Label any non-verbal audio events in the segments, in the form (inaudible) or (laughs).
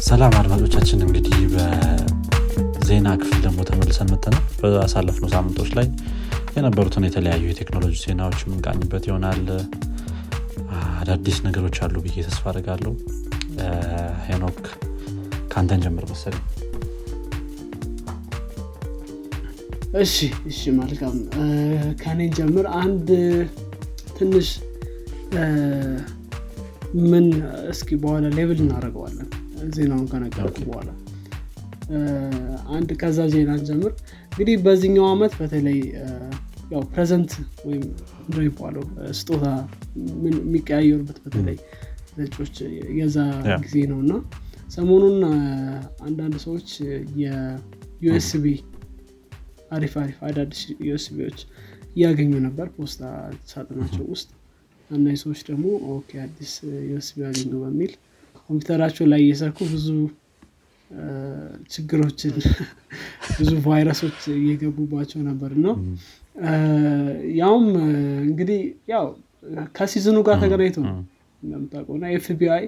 ሰላም አድማጮቻችን እንግዲህ በዜና ክፍል ደግሞ ተመልሰን መተናል በአሳለፍነው ሳምንቶች ላይ የነበሩትን የተለያዩ የቴክኖሎጂ ዜናዎች የምንቃኝበት ይሆናል። አዳዲስ ነገሮች አሉ ብዬ ተስፋ አድርጋለሁ ሄኖክ ከአንተን ጀምር መሰለኝ። እሺ እሺ መልካም። ከኔን ጀምር አንድ ትንሽ ምን እስኪ በኋላ label እናደርገዋለን ዜናውን ከነገርኩ በኋላ። አንድ ከዛ ዜና ጀምር እንግዲህ በዚህኛው አመት በተለይ ያው present ወይም እንደሚባለው ስጦታ የሚቀያየሩበት በተለይ ነጮች የዛ ጊዜ ነው እና ሰሞኑን አንዳንድ ሰዎች የ USB አሪፍ አሪፍ አዳዲስ USB ዎች እያገኙ ነበር ፖስታ ሳጥናቸው ውስጥ። እና ሰዎች ደግሞ okay አዲስ USB ያገኙ በሚል ኮምፒውተራቸው ላይ እየሰኩ ብዙ ችግሮችን (laughs) ብዙ ቫይረሶች እየገቡባቸው ነበር ነው ያውም እንግዲህ ያው ከ season ኑ ጋር ተገናኝቶ ነው እንደምታውቀው እና FBI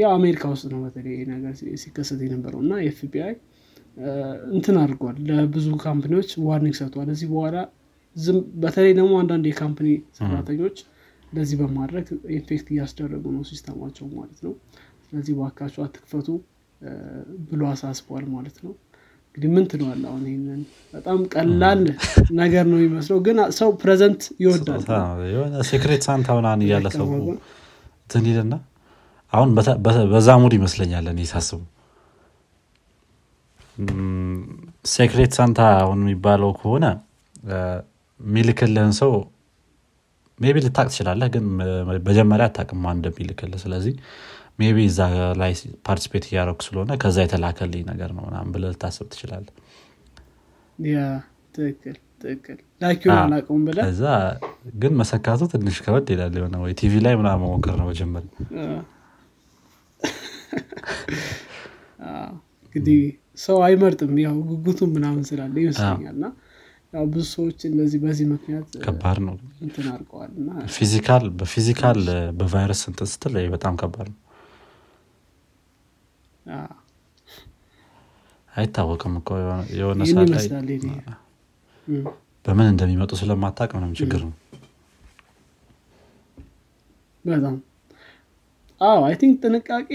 ያው አሜሪካ ውስጥ ነው በተለይ ነገር ሲከሰት የነበረው እና FBI እንትን አድርጓል ለብዙ company ዎች warning ሰጥቷል። እዚህ በኋላ በተለይ ደግሞ አንዳንድ የ company ሰራተኞች እንደዚህ በማድረግ infect እያስደረጉ ነው system ኣቸው ማለት ነው። ስለዚህ ባካችሁ አትክፈቱ ብሎ አሳስቧል ማለት ነው። እንግዲህ ምን ትለዋል አሁን ይህንን በጣም ቀላል ነገር ነው የሚመስለው ግን ሰው present ይወዳል። የሆነ secret Santa ምናምን እያለ ሰው እንትን ይልና አሁን በዛ mood ይመስለኛል እኔ ሳስበው secret Santa አሁን የሚባለው ከሆነ የሚልክልህን ሰው maybe ልታቅ ትችላለህ ግን መጀመሪያ አታቅም እንደሚልክልህ። ስለዚህ maybe እዛ ላይ participate እያደረኩ ስለሆነ ከዛ የተላከልኝ ነገር ነው ምናምን ብለህ ልታስብ ትችላለህ። ትክክል ላኪውን ግን መሰካቱ ትንሽ ከበድ ይላል የሆነ ወይ ቲቪ ላይ ምናምን መሞከር ነው መጀመር እንግዲህ ሰው አይመርጥም ያው ጉጉቱም ምናምን ስላለ ይመስለኛል ያው ብዙ ሰዎች እንደዚህ በዚህ ምክንያት ከባድ ነው። እንትን አድርገዋል እና physical በ physical በቫይረስ እንትን ስትል በጣም ከባድ ነው። አይታወቅም እኮ የሆነ ሰዓት ላይ በምን እንደሚመጡ ስለማታቅ ምንም ችግር ነው በጣም አዎ I think ጥንቃቄ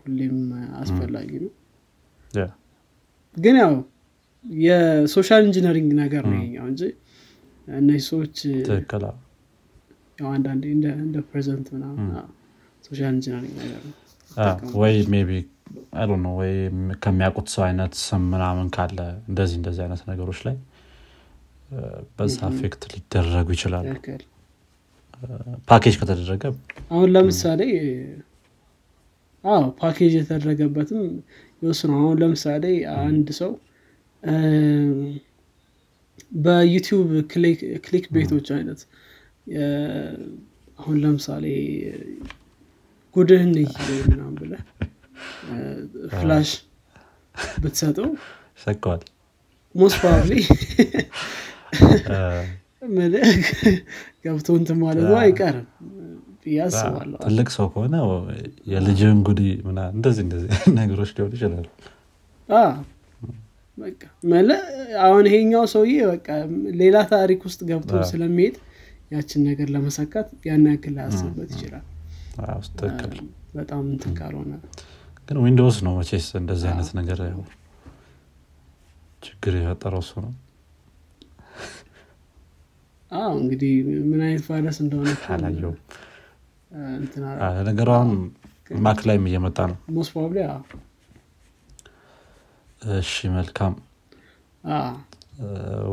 ሁሌም አስፈላጊ ነው። ግን ያው የ social engineering ነገር ነው ይሄኛው እንጂ እነዚህ ሰዎች አንዳንዴ እንደ present ምናምን social engineering ነገር ነው ወይ ነው ወይ ከሚያውቁት ሰው አይነት ስም ምናምን ካለ እንደዚህ እንደዚህ አይነት ነገሮች ላይ በዛ affect ሊደረጉ ይችላሉ። ፓኬጅ ከተደረገ አሁን ለምሳሌ አዎ ፓኬጅ የተደረገበትም ይወስኑ አሁን ለምሳሌ አንድ ሰው በዩቲዩብ ክሊክ ቤቶች አይነት። አሁን ለምሳሌ ጉድህን ብለህ እ፣ ፍላሽ ብትሰጠው ይሰቀዋል ሞስት እ፣ ገብቶ እንትን ማለቱ አይቀርም ብዬ አስባለሁ። ትልቅ ሰው ከሆነ የልጅህን ጉድ ምናምን እንደዚህ እንደዚህ ነገሮች ሊሆኑ ይችላሉ መለ አሁን ይሄኛው ሰውዬ በቃ ሌላ ታሪክ ውስጥ ገብቶ ስለሚሄድ ያችን ነገር ለመሰካት ያን ያክል ላያስብበት ይችላል። በጣም እንትን ካልሆነ። ግን ዊንዶውስ ነው መቼስ እንደዚህ አይነት ነገር ችግር የፈጠረው እሱ ነው። አዎ እንግዲህ ምን አይነት ቫይረስ እንደሆነ አላየውም እንትን አ፣ ነገሩ አሁን ማክ ላይም እየመጣ ነው። Most probably እሺ መልካም።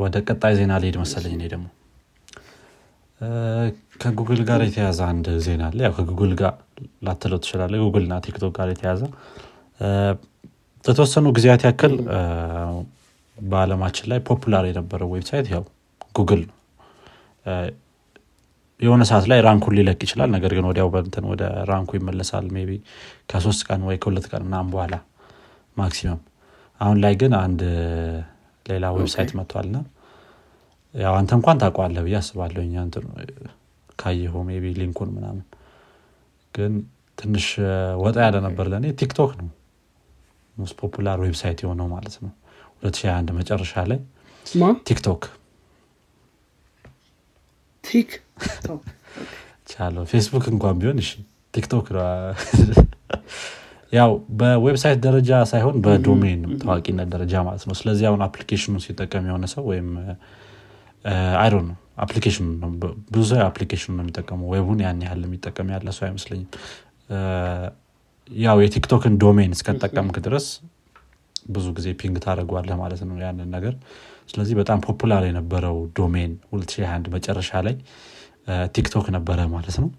ወደ ቀጣይ ዜና ሊሄድ መሰለኝ እኔ ደግሞ። ከጉግል ጋር የተያዘ አንድ ዜና አለ። ያው ከጉግል ጋር ልትለው ትችላለህ ጉግል እና ቲክቶክ ጋር የተያዘ። እ፣ ለተወሰኑ ጊዜያት ያክል በአለማችን ላይ popular የነበረው website ያው ጉግል ነው። የሆነ ሰዓት ላይ rank ኡን ሊለቅ ይችላል። ነገር ግን ወዲያው በእንትን ወደ rank ኡ ይመለሳል። ቢበዛ ከሶስት ቀን ወይ ከሁለት ቀን ምናምን በኋላ maximum አሁን ላይ ግን አንድ ሌላ website መጥቷል ና ያው አንተ እንኳን ታውቀዋለህ ብዬ አስባለሁ maybe link ኡን ምናምን። ግን ትንሽ ወጣ ያለ ነበር ለእኔ ቲክቶክ ነው most popular website የሆነው ማለት ነው። 2021 መጨረሻ ላይ ቲክቶክ። ቻለው። ፌስቡክ እንኳን ቢሆን እሺ ቲክቶክ ያው በ website ደረጃ ሳይሆን በ domain ታዋቂነት ደረጃ ማለት ነው ስለዚህ አሁን application ኑ ሲጠቀም የሆነ ሰው ወይም አይዶ ነው application ኑ ነው ብዙ ሰው application ኑ ነው የሚጠቀመው web ኡን ያን ያህል የሚጠቀም ያለ ሰው አይመስለኝም ያው የቲክቶክን domain እስከጠቀምክ ድረስ ብዙ ጊዜ ping ታደርጓለህ ማለት ነው ያንን ነገር ስለዚህ በጣም popular የነበረው domain 2021 መጨረሻ ላይ ቲክቶክ ነበረ ማለት ነው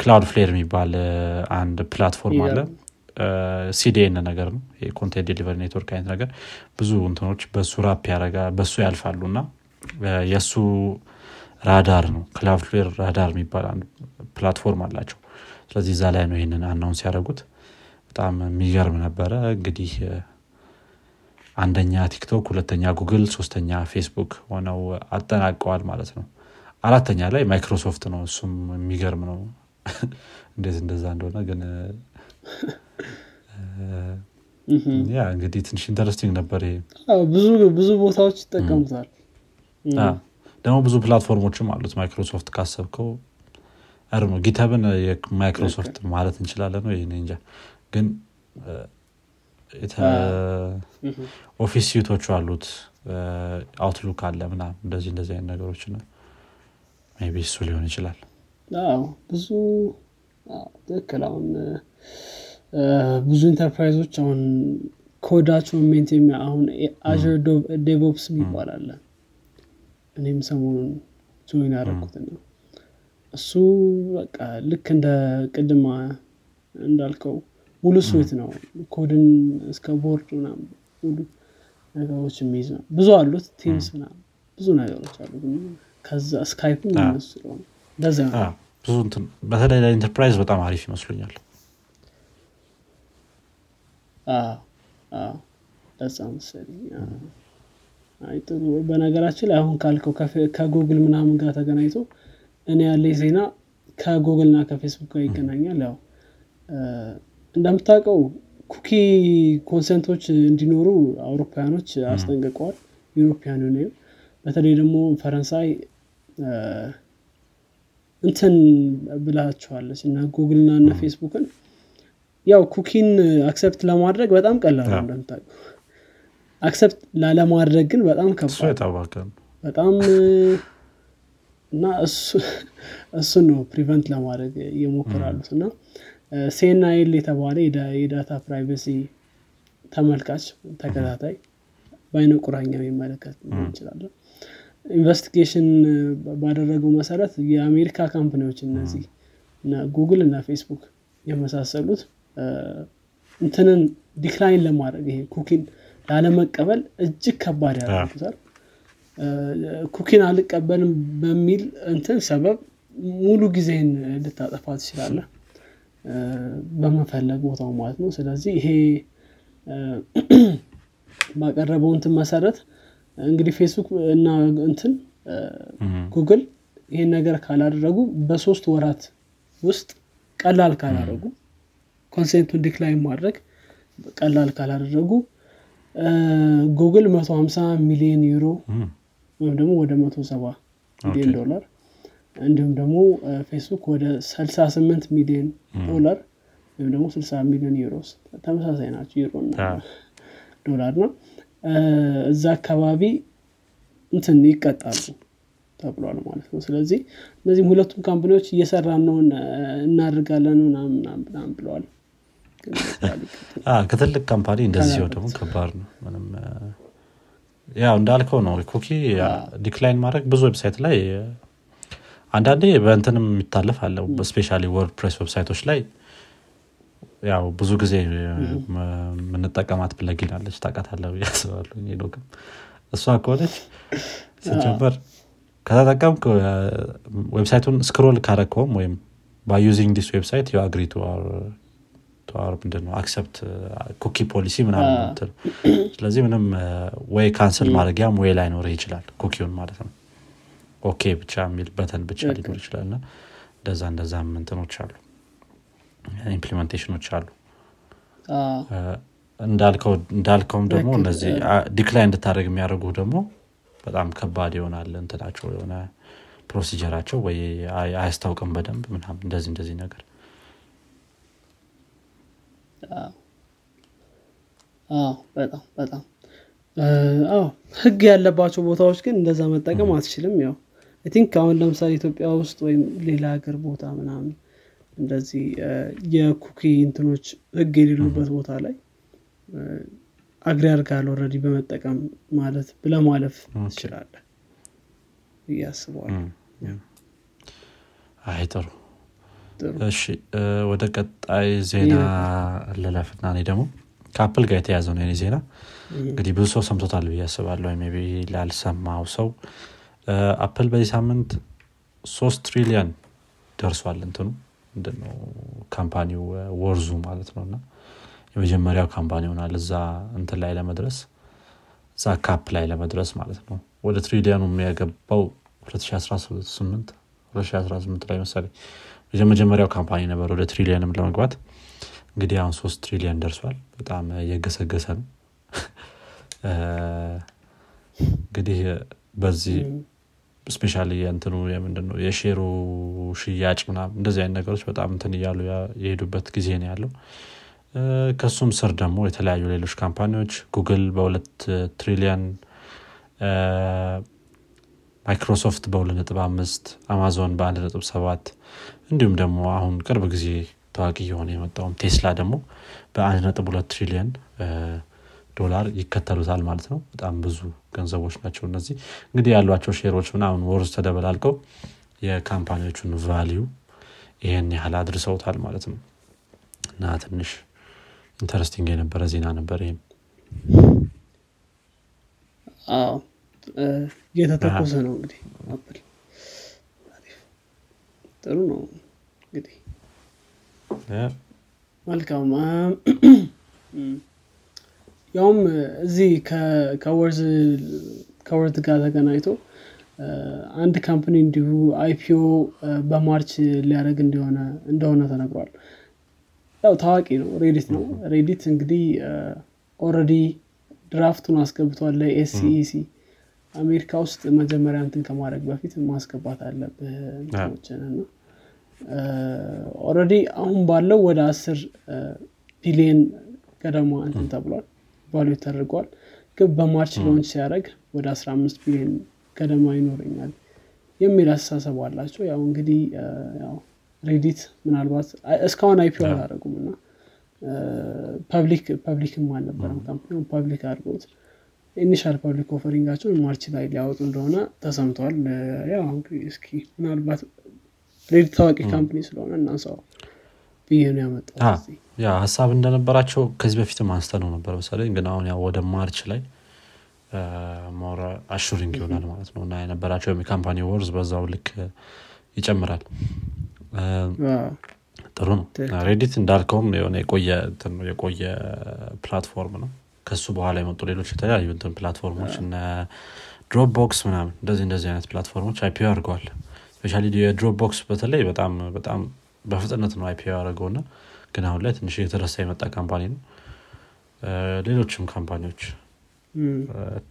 Cloudflare የሚባል አንድ platform አለ CDN ነገር ነው። content delivery network አይነት ነገር ብዙ እንትኖች በሱ wrap ያረጋ በሱ ያልፋሉ እና የእሱ radar ነው። Cloudflare Radar የሚባል platform አላቸው። ስለዚህ እዛ ላይ ነው ይህንን announce ሲያደረጉት በጣም የሚገርም ነበረ። እንግዲህ አንደኛ ቲክቶክ ሁለተኛ ጉግል ሶስተኛ ፌስቡክ ሆነው አጠናቀዋል ማለት ነው። አራተኛ ላይ ማይክሮሶፍት ነው። እሱም የሚገርም ነው። (laughs) እንዴት እንደዛ እንደሆነ ግን ያ እንግዲህ ትንሽ interesting ነበር ይሄ። ብዙ ቦታዎች ይጠቀሙታል። ደግሞ ብዙ platform ኦችም አሉት ማይክሮሶፍት ካሰብከው። አር ነው GitHub ን የማይክሮሶፍት ማለት እንችላለን ይህ እንጃ። ግን Office suite ኦቹ አሉት። Outlook አለ ምናምን እንደዚህ እንደዚህ አይነት ነገሮች maybe እሱ ሊሆን ይችላል። ብዙ ትክክል አሁን ብዙ ኢንተርፕራይዞች አሁን ኮዳቸውን maintain አሁን Azure DevOps የሚባል አለ። እኔም ሰሞኑን join ያደረግኩት ነው እሱ በቃ ልክ እንደ ቅድም እንዳልከው ሙሉ suite ነው። ኮድን እስከ ቦርድ ሙሉ ነገሮች የሚይዝ ነው። ብዙ አሉት Teams ምናምን ብዙ ነገሮች አሉት ከዛ ስካይፕ ስለሆነ ብዙ በተለይ ለኢንተርፕራይዝ በጣም አሪፍ ይመስሉኛል ለዛ መሰለኝ። ጥሩ። በነገራችን ላይ አሁን ካልከው ከጉግል ምናምን ጋር ተገናኝቶ እኔ ያለ ዜና ከጉግል እና ከፌስቡክ ጋር ይገናኛል። ያው እንደምታውቀው cookie consent ኦች እንዲኖሩ አውሮፓውያኖች አስጠንቅቀዋል። European Union በተለይ ደግሞ ፈረንሳይ እንትን ብላቸዋለች እና ጉግል እና ፌስቡክን ያው cookie ን accept ለማድረግ በጣም ቀላል ነው እንደምታውቀው። accept ላለማድረግ ግን በጣም ከባድ በጣም እና (laughs) እሱን ነው prevent ለማድረግ እየሞከሩት እና CNIL የተባለ የ data privacy ተመልካች ተከታታይ በአይነ ቁራኛ የሚመለከት እንችላለን investigation ባደረገው መሰረት የአሜሪካ company ዎች እነዚህ ጉግል እና ፌስቡክ የመሳሰሉት እንትንን decline ለማድረግ ይሄ cookie ን ላለመቀበል እጅግ ከባድ ያደርጉታል። cookie ን አልቀበልም በሚል እንትን ሰበብ ሙሉ ጊዜን ልታጠፋ ትችላለህ። በመፈለግ ቦታው ማለት ነው። ስለዚህ ይሄ ባቀረበው እንትን መሰረት እንግዲህ ፌስቡክ እና እንትን ጉግል ይሄን ነገር ካላደረጉ በሶስት ወራት ውስጥ ቀላል ካላደረጉ consent ኡን decline ማድረግ ቀላል ካላደረጉ ጉግል 150 ሚሊዮን ዩሮ ወይም ደግሞ ወደ 170 ሚሊዮን ዶላር እንዲሁም ደግሞ ፌስቡክ ወደ 68 ሚሊዮን ዶላር ወይም ደግሞ 60 ሚሊዮን euros ተመሳሳይ ናቸው ዩሮ ዶላር ነው። እዛ አካባቢ እንትን ይቀጣሉ ተብሏል ማለት ነው። ስለዚህ እነዚህም ሁለቱም company ዎች እየሰራን ነው እናደርጋለን ምናምን ብለዋል ከትልቅ company እንደዚህ ሲሆን ደግሞ ከባድ ነው። ምንም ያው እንዳልከው ነው። ኩኪ ዲክላይን ማድረግ ብዙ ዌብሳይት ላይ አንዳንዴ በእንትንም የሚታለፍ አለው። ስፔሻ ወርድ ፕሬስ ዌብሳይቶች ላይ ያው ብዙ ጊዜ የምንጠቀማት ብለጊን አለች። ታቃታለ ያስባሉ ሄዶግም እሷ ከሆነች ሲጀመር ከተጠቀምክ ዌብሳይቱን ስክሮል ካረከውም ወይም ባይ ዩዚንግ ዲስ ዌብሳይት ዩ አግሪ ምንድነው አክሰፕት cookie policy ምናምን ስለዚህ ምንም ወይ cancel ማድረጊያም ወይ ላይኖርህ ይችላል cookie ውን ማለት ነው። okay ብቻ የሚል button ብቻ ሊኖር ይችላል እና እንደዛ እንደዛ እንትኖች አሉ። implementation ኦች አሉ። እንዳልከውም ደግሞ እነዚህ decline እንድታደረግ የሚያደርጉ ደግሞ በጣም ከባድ ይሆናል እንትናቸው የሆነ procedure ኣቸው ወይ አያስታውቅም በደንብ ምናምን እንደዚህ እንደዚህ ነገር በጣም በጣም። ህግ ያለባቸው ቦታዎች ግን እንደዛ መጠቀም አትችልም። ያው think አሁን ለምሳሌ ኢትዮጵያ ውስጥ ወይም ሌላ ሀገር ቦታ ምናምን እንደዚህ የ cookie እንትኖች ህግ የሌሉበት ቦታ ላይ agree አርጋል already በመጠቀም ማለት ብለህ ማለፍ ትችላለህ ብዬ አስባለሁ አይ ጥሩ እሺ ወደ ቀጣይ ዜና ልለፍና እኔ ደግሞ ከ Apple ጋር የተያዘው ነው የኔ ዜና። እንግዲህ ብዙ ሰው ሰምቶታል ብዬ አስባለሁ። ቢ ላልሰማው ሰው Apple በዚህ ሳምንት ሶስት ትሪሊየን ደርሷል። እንትኑ ምንድነው? company ው worth ኡ ማለት ነው። እና የመጀመሪያው company ሆኗል እዛ እንትን ላይ ለመድረስ እዛ cap ላይ ለመድረስ ማለት ነው። ወደ ትሪሊየኑ የገባው 2018 2018 ላይ መሰለኝ የመጀመሪያው company ነበር ወደ ትሪሊየንም ለመግባት። እንግዲህ አሁን ሶስት ትሪሊየን ደርሷል። በጣም እየገሰገሰ ነው። እንግዲህ በዚህ especially እንትኑ የምንድነው? የ share ኡ ሽያጭ ምናም እንደዚህ አይነት ነገሮች በጣም እንትን እያሉ የሄዱበት ጊዜ ነው ያለው። ከሱም ስር ደግሞ የተለያዩ ሌሎች company ዎች Google በሁለት ትሪሊየን ማይክሮሶፍት በሁለት ነጥብ አምስት አማዞን በአንድ ነጥብ ሰባት እንዲሁም ደግሞ አሁን ቅርብ ጊዜ ታዋቂ የሆነ የመጣውም ቴስላ ደግሞ በአንድ ነጥብ ሁለት ትሪሊየን ዶላር ይከተሉታል ማለት ነው። በጣም ብዙ ገንዘቦች ናቸው እነዚህ። እንግዲህ ያሏቸው share ኦች ምናምን worth ተደበላልቀው የ company ዎቹን value ይህን ያህል አድርሰውታል ማለት ነው። እና ትንሽ interesting የነበረ ዜና ነበር ይህም እየተተኮሰ ነው እንግዲህ ጥሩ ነው እንግዲህ። መልካም። ያውም እዚህ ከ worth ጋር ተገናኝቶ አንድ company እንዲሁ IPO በ March ሊያደረግ እንደሆነ ተነግሯል። ያው ታዋቂ ነው Reddit ነው። Reddit እንግዲህ already draft ኡን አስገብቷል ለ SEC አሜሪካ ውስጥ መጀመሪያ እንትን ከማድረግ በፊት ማስገባት አለብህ እንትኖችን already አሁን ባለው ወደ አስር ቢሊየን ገደማ እንትን ተብሏል። value ተደርጓል። ግን በ March launch ሲያደረግ ወደ 15 ቢሊዮን ገደማ ይኖረኛል የሚል አስተሳሰብ አላቸው። ያው እንግዲህ Reddit ምናልባት እስካሁን IPO አላደረጉም እና public ም አልነበረም company public አድርገውት initial public offering ኣቸውን March ላይ ሊያወጡ እንደሆነ ተሰምተዋል ያው እስኪ ምናልባት Reddit ታዋቂ company ስለሆነ እናንሰው ብዬ ነው ያመጣው yeah ሀሳብ እንደነበራቸው ከዚህ በፊትም አንስተነው ነበር መሰለኝ ግን አሁን ያው ወደ March ላይ more assuring ይሆናል ማለት ነው። እና የነበራቸው የ company worth በዛው ልክ ይጨምራል። ጥሩ ነው። Reddit እንዳልከውም የሆነ የቆየ platform ነው። ከሱ በኋላ የመጡ ሌሎች የተለያዩ platform ኦች እነ Dropbox ምናምን እንደዚህ እንደዚህ አይነት platform ኦች IPO አድርገዋል especially የ Dropbox በተለይ በጣም በጣም በፍጥነት ነው IPO ያደረገው እና ግን አሁን ላይ ትንሽ የተረሳ የመጣ company ነው። ሌሎችም company ዎች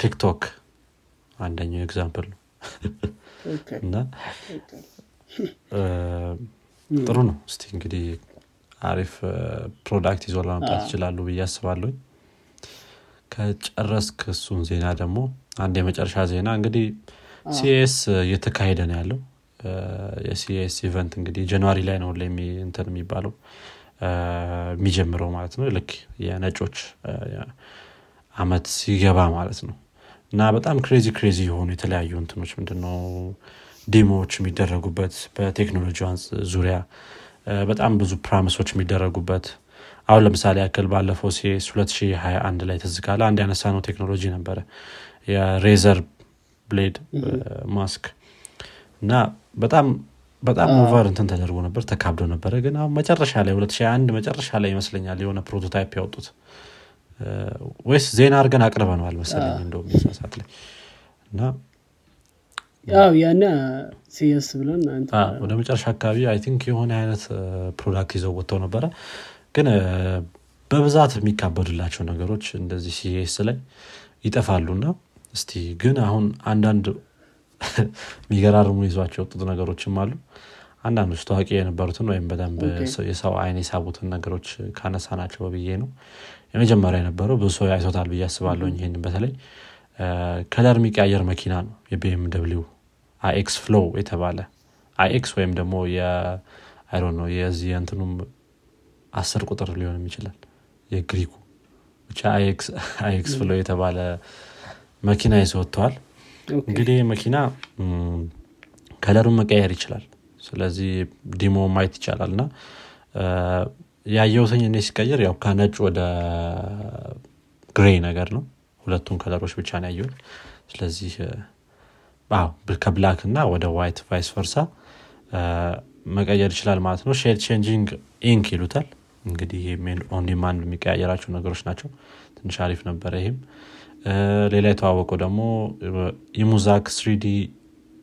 TikTok አንደኛው example ነው። እና ጥሩ ነው። እስቲ እንግዲህ አሪፍ product ይዞ ለመምጣት ይችላሉ ብዬ አስባለሁ ከጨረስክ እሱን ዜና ደግሞ አንድ የመጨረሻ ዜና እንግዲህ CES እየተካሄደ ነው ያለው የ CES event እንግዲህ January ላይ ነው እንትን የሚባለው የሚጀምረው ማለት ነው። ልክ የነጮች አመት ሲገባ ማለት ነው። እና በጣም crazy crazy የሆኑ የተለያዩ እንትኖች ምንድነው demo ዎች የሚደረጉበት በቴክኖሎጂ ዙሪያ በጣም ብዙ promise ኦች የሚደረጉበት። አሁን ለምሳሌ ያክል ባለፈው CES 2021 ላይ ትዝ ካለህ አንድ ያነሳነው ቴክኖሎጂ ነበረ። የ Razer Blade mask እና በጣም በጣም over እንትን ተደርጎ ነበር ተካብዶ ነበረ። ግን አሁን መጨረሻ ላይ 2021 መጨረሻ ላይ ይመስለኛል የሆነ prototype ያወጡት። ወይስ ዜና አድርገን አቅርበነዋል መሰለኝ እንደውም ሰዓት ላይ። እና ያው ያኔ CES ብለን ወደ መጨረሻ አካባቢ I think የሆነ አይነት product ይዘው ወጥተው ነበረ። ግን በብዛት የሚካበዱላቸው ነገሮች እንደዚህ CES ላይ ይጠፋሉና እስቲ ግን አሁን አንዳንድ (laughs) የሚገራርሙ ይዟቸው የወጡት ነገሮችም አሉ። አንዳንዶች ታዋቂ የነበሩትን ወይም በደንብ የሰው አይን የሳቡትን ነገሮች ካነሳናቸው ብዬ ነው። የመጀመሪያ የነበረው ብዙ ሰው አይቶታል ብዬ አስባለሁ ይህን በተለይ። color የሚቀያየር መኪና ነው የ BMW iX Flow የተባለ። iX ወይም ደግሞ አይ ነው የዚህ እንትኑም አስር ቁጥር ሊሆንም ይችላል የግሪኩ ብቻ iX Flow የተባለ መኪና ይዘው ወጥተዋል እንግዲህ መኪና color ኡን መቀየር ይችላል። ስለዚህ demo ማየት ይቻላል። እና ያየሁትኝ እኔ ሲቀየር ያው ከነጭ ወደ gray ነገር ነው። ሁለቱን color ኦች ብቻ ነው ያየሁት። ስለዚህ ከ black እና ወደ white vice versa መቀየር ይችላል ማለት ነው። shade changing ink ይሉታል እንግዲህ demand የሚቀያየራቸው ነገሮች ናቸው። ትንሽ አሪፍ ነበረ ይህም ሌላ የተዋወቀው ደግሞ iMuzak 3D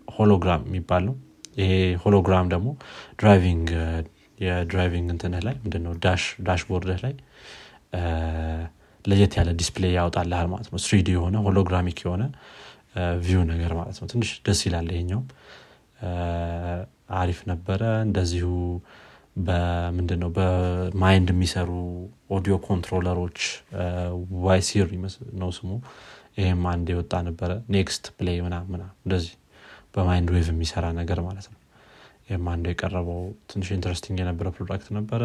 hologram የሚባል ነው። ይሄ hologram ደግሞ driving የ driving እንትንህ ላይ ምንድነው? dashboard ህ ላይ ለየት ያለ display ያወጣልሃል ማለት ነው። 3D የሆነ hologramic የሆነ view ነገር ማለት ነው። ትንሽ ደስ ይላል ይሄኛውም። አሪፍ ነበረ። እንደዚሁ በምንድነው በ mind የሚሰሩ audio controller ኦች Wisear ነው ስሙ። ይህም አንድ የወጣ ነበረ። next play ምናምና እንደዚህ በ mind wave የሚሰራ ነገር ማለት ነው። ይህም አንዱ የቀረበው ትንሽ interesting የነበረ product ነበረ።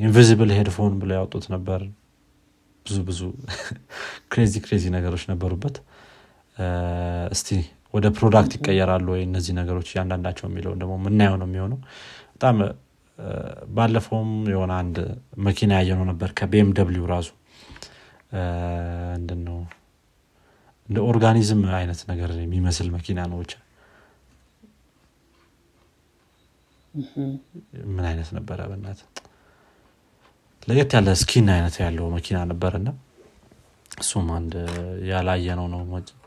invisible headphone ብለው ያወጡት ነበር። ብዙ ብዙ (laughs) crazy crazy ነገሮች ነበሩበት። እስቲ ወደ product ይቀየራሉ ወይ እነዚህ ነገሮች እያንዳንዳቸው የሚለውን ደግሞ ምናየው ነው የሚሆነው በጣም ባለፈውም የሆነ አንድ መኪና ያየነው ነበር ከ BMW ራሱ እንድነው እንደ organism አይነት ነገር የሚመስል መኪና ነው ብቻ። ምን አይነት ነበረ? በናት ለየት ያለ skin አይነት ያለው መኪና ነበር እና እሱም አንድ ያላየነው ነው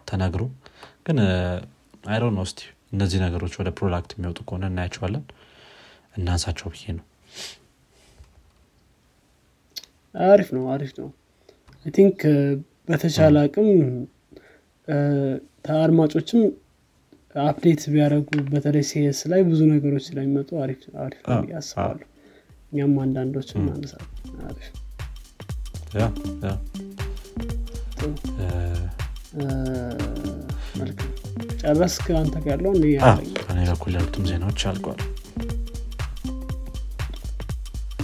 ተነግሮ። ግን አይሮ ነው እነዚህ ነገሮች ወደ product የሚወጡ ከሆነ እናያቸዋለን እናንሳቸው ብዬ ነው። አሪፍ ነው አሪፍ ነው። think በተቻለ አቅም አድማጮችም update ቢያደረጉ በተለይ CES ላይ ብዙ ነገሮች ስለሚመጡ አሪፍ አሪፍ ያስባሉ እኛም አሪፍ ጨረስክ? አንተ ያለው ከኔ በኩል ያሉትም ዜናዎች አልቋል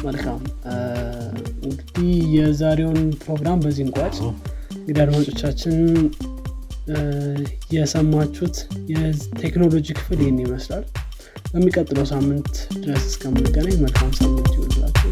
መልካም። እንግዲህ የዛሬውን ፕሮግራም በዚህ እንቋጭ። እንግዲህ አድማጮቻችን የሰማችሁት የቴክኖሎጂ ክፍል ይህን ይመስላል። በሚቀጥለው ሳምንት ድረስ እስከምንገናኝ መልካም ሳምንት ይሆንላችሁ